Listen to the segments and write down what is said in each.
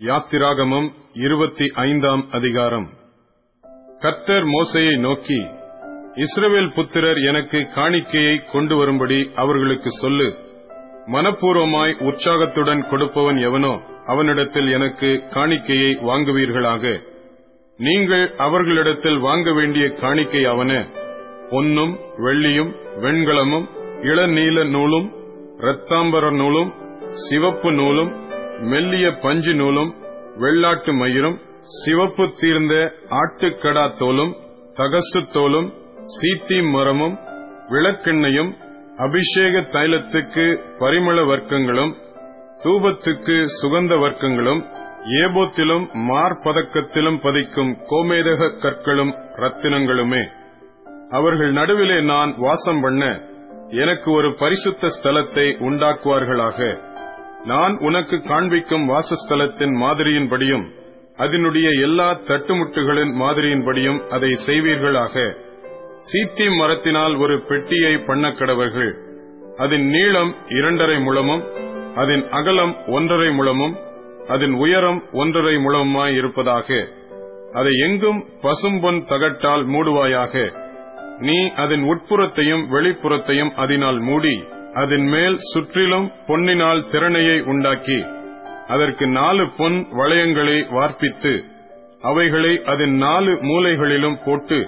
யாத்திராகமம் இருபத்தி ஐந்தாம் அதிகாரம். கர்த்தர் மோசையை நோக்கி இஸ்ரவேல் புத்திரர் எனக்கு காணிக்கையை கொண்டு வரும்படி அவர்களுக்கு சொல்லு. மனப்பூர்வமாய் உற்சாகத்துடன் கொடுப்பவன் எவனோ அவனிடத்தில் எனக்கு காணிக்கையை வாங்குவீர்களாக. நீங்கள் அவர்களிடத்தில் வாங்க வேண்டிய காணிக்கை அவன. பொன்னும் வெள்ளியும் வெண்கலமும் இளநீல நூலும் இரத்தாம்பர நூலும் சிவப்பு நூலும் மெல்லிய பஞ்சு நூலும் வெள்ளாட்டு மயிரும் சிவப்பு தீர்ந்த ஆட்டுக்கடா தோலும் தகசு தோலும் சீத்தி மரமும் விளக்கெண்ணையும் அபிஷேக தைலத்துக்கு பரிமள வர்க்கங்களும் தூபத்துக்கு சுகந்த வர்க்கங்களும் ஏபோத்திலும் மார்பதக்கத்திலும் பதிக்கும் கோமேதக கற்களும் ரத்தினங்களுமே. அவர்கள் நடுவிலே நான் வாசம் பண்ண எனக்கு ஒரு பரிசுத்த ஸ்தலத்தை உண்டாக்குவார்களாக. நான் உனக்கு காண்பிக்கும் வாசஸ்தலத்தின் மாதிரியின்படியும் அதனுடைய எல்லா தட்டுமுட்டுகளின் மாதிரியின்படியும் அதை செய்வீர்களாக. சீத்தி மரத்தினால் ஒரு பெட்டியை பண்ணக்கடவர்கள் அதன் நீளம் இரண்டரை முழமும் அதன் அகலம் ஒன்றரை முழமும் அதன் உயரம் ஒன்றரை முழமுமாயிருப்பதாக அதை எங்கும் பசும்பொன் தகட்டால் மூடுவாயாக. நீ அதன் உட்புறத்தையும் வெளிப்புறத்தையும் அதனால் மூடி அதன் மேல் சுற்றிலும் பொன்னினால் திறனையை உண்டாக்கி அதற்கு நாலு பொன் வளையங்களை வார்ப்பித்து அவைகளை அதன் நாலு மூலைகளிலும் போட்டு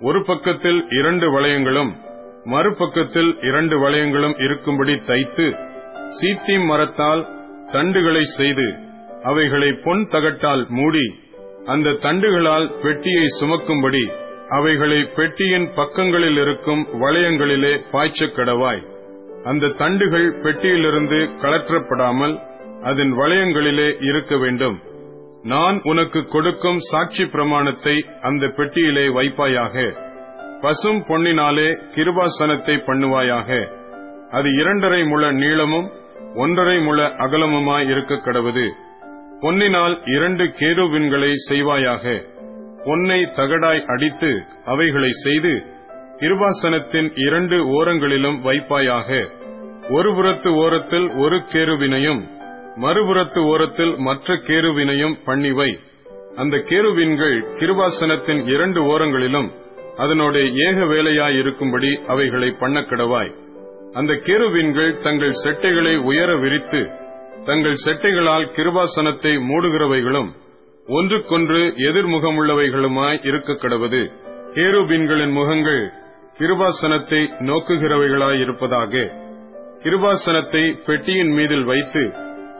ஒரு பக்கத்தில் இரண்டு வளையங்களும் மறுபக்கத்தில் இரண்டு வளையங்களும் இருக்கும்படி தைத்து சீத்தீம் மரத்தால் தண்டுகளை செய்து அவைகளை பொன் தகட்டால் மூடி அந்த தண்டுகளால் பெட்டியை சுமக்கும்படி அவைகளை பெட்டியின் பக்கங்களில் இருக்கும் வளையங்களிலே பாய்ச்சக் கடவாய். அந்த தண்டுகள் பெட்டியிலிருந்து கலற்றப்படாமல் அதன் வளையங்களிலே இருக்க வேண்டும். நான் உனக்கு கொடுக்கும் சாட்சி பிரமாணத்தை அந்த பெட்டியிலே வைப்பாயாக. பசும் பொன்னினாலே கிருபாசனத்தை பண்ணுவாயாக. அது இரண்டரை முழ நீளமும் ஒன்றரை முழ அகலமுமாய் இருக்க கடவுது. பொன்னினால் இரண்டு கேருவின்களை செய்வாயாக. பொன்னை தகடாய் அடித்து அவைகளை செய்து கிருபாசனத்தின் இரண்டு ஓரங்களிலும் வைப்பாயாக. ஒரு புறத்து ஓரத்தில் ஒரு கேருவினையும் மறுபுறத்து ஓரத்தில் மற்ற கேருவினையும் பண்ணிவை. அந்த கேருவின்கள் கிருபாசனத்தின் இரண்டு ஓரங்களிலும் அதனோட ஏக வேலையாயிருக்கும்படி அவைகளை பண்ணக்கடவாய் அந்த கேருவின்கள் தங்கள் செட்டைகளை உயர விரித்து தங்கள் செட்டைகளால் கிருபாசனத்தை மூடுகிறவைகளும் ஒன்றுக்கொன்று எதிர்முகமுள்ளவைகளுமாய் இருக்க கடவது. கேருபின்களின் முகங்கள் கிருபாசனத்தை நோக்குகிறவைகளாயிருப்பதாக கிருபாசனத்தை பெட்டியின் மீதில் வைத்து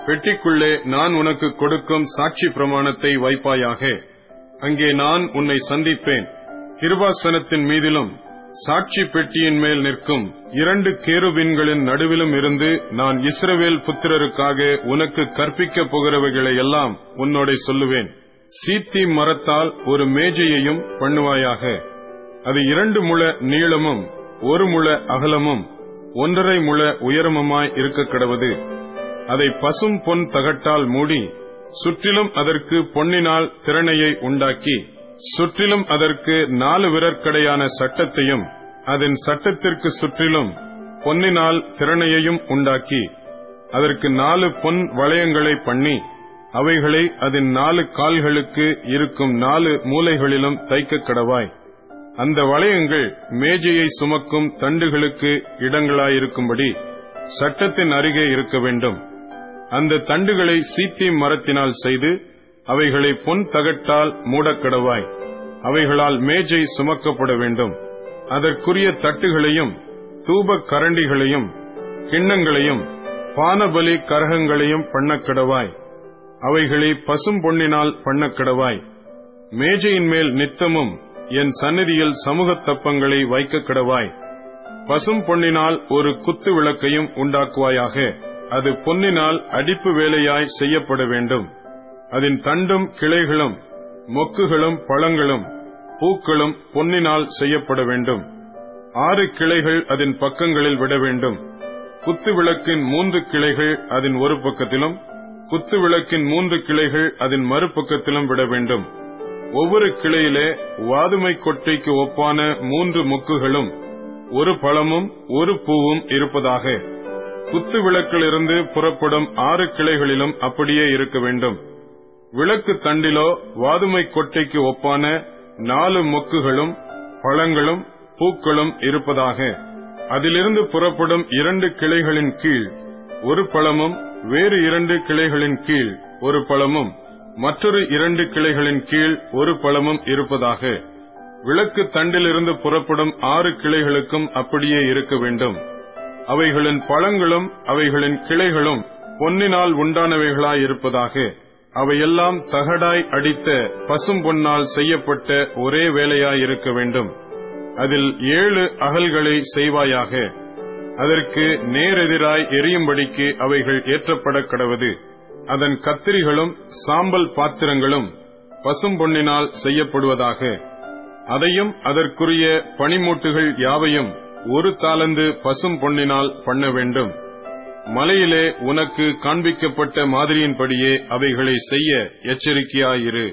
பெட்டிக்குள்ளே நான் உனக்கு கொடுக்கும் சாட்சி பிரமாணத்தை வைப்பாயாக. அங்கே நான் உன்னை சந்திப்பேன். கிருபாசனத்தின் மீதிலும் சாட்சி பெட்டியின் மேல் நிற்கும் இரண்டு கேருபின்களின் நடுவிலும் இருந்து நான் இஸ்ரவேல் புத்திரருக்காக உனக்கு கற்பிக்கப் போகிறவைகளை எல்லாம் உன்னோட சொல்லுவேன். சீத்தி மரத்தால் ஒரு மேஜையையும் பண்ணுவாயாக. அது இரண்டு முழ நீளமும் ஒரு முழ அகலமும் ஒன்றரை முழ உயரமுமாய் இருக்க கடவது. அதை பசும் பொன் தகட்டால் மூடி சுற்றிலும் அதற்கு பொன்னினால் திறனையை உண்டாக்கி சுற்றிலும் அதற்கு நாலு விரற்கடையான சட்டத்தையும் அதன் சட்டத்திற்கு சுற்றிலும் பொன்னினால் திறனையையும் உண்டாக்கி அதற்கு நாலு பொன் வளையங்களை பண்ணி அவைகளை அதன் நாலு கால்களுக்கு இருக்கும் நாலு மூலைகளிலும் தைக்க கடவாய். அந்த வளையங்கள் மேஜையை சுமக்கும் தண்டுகளுக்கு இடங்களாயிருக்கும்படி சட்டத்தின் அருகே இருக்க வேண்டும். அந்த தண்டுகளை சீத்தி மரத்தினால் செய்து அவைகளை பொன் தகட்டால் மூடக்கடவாய். அவைகளால் மேஜை சுமக்கப்பட வேண்டும். அதற்குரிய தட்டுகளையும் தூப கரண்டிகளையும் கிண்ணங்களையும் பானபலி கரகங்களையும் பண்ணக்கடவாய். அவைகளை பசும் பொன்னினால் பண்ணக்கடவாய். மேஜையின் மேல் நித்தமும் என் சந்நிதியில் சமூக தப்பங்களை வைக்க கிடவாய். பசும் பொன்னினால் ஒரு குத்து விளக்கையும் உண்டாக்குவாயாக. அது பொன்னினால் அடிப்பு வேலையாய் செய்யப்பட வேண்டும். அதன் தண்டும் கிளைகளும் மொக்குகளும் பழங்களும் பூக்களும் பொன்னினால் செய்யப்பட வேண்டும். ஆறு கிளைகள் அதன் பக்கங்களில் விட வேண்டும். குத்து விளக்கின் மூன்று கிளைகள் அதன் ஒரு பக்கத்திலும் குத்து விளக்கின் மூன்று கிளைகள் அதன் மறுபக்கத்திலும் விட வேண்டும். ஒவ்வொரு கிளையிலே வாதுமை கொட்டைக்கு ஒப்பான மூன்று முக்குகளும் ஒரு பழமும் ஒரு பூவும் இருப்பதாக. குத்து விளக்கிலிருந்து புறப்படும் ஆறு கிளைகளிலும் அப்படியே இருக்க வேண்டும். விளக்கு தண்டிலோ வாதுமை கொட்டைக்கு ஒப்பான நாலு மொக்குகளும் பழங்களும் பூக்களும் இருப்பதாக. அதிலிருந்து புறப்படும் இரண்டு கிளைகளின் கீழ் ஒரு பழமும் வேறு இரண்டு கிளைகளின் கீழ் ஒரு பழமும். மற்றொரு இரண்டு கிளைகளின் கீழ் ஒரு பழமும் இருப்பதாக. விளக்கு தண்டிலிருந்து புறப்படும் ஆறு கிளைகளுக்கும் அப்படியே இருக்க வேண்டும். அவைகளின் பழங்களும் அவைகளின் கிளைகளும் பொன்னினால் உண்டானவைகளாயிருப்பதாக அவையெல்லாம் தகடாய் அடித்த பசும் பொன்னால் செய்யப்பட்ட ஒரே வேலையாயிருக்க வேண்டும். அதில் ஏழு அகல்களை செய்வாயாக. அதற்கு நேரெதிராய் எரியும்படிக்கு அவைகள் ஏற்றப்பட கடவது. அதன் கத்திரிகளும் சாம்பல் பாத்திரங்களும் பசும் பொன்னினால் செய்யப்படுவதாக. அதையும் அதற்குரிய பனிமூட்டுகள் யாவையும் ஒரு தாளந்து பசும் பொன்னினால் பண்ண வேண்டும். மலையிலே உனக்கு காண்பிக்கப்பட்ட மாதிரியின்படியே அவைகளை செய்ய எச்சரிக்கையாயிரு.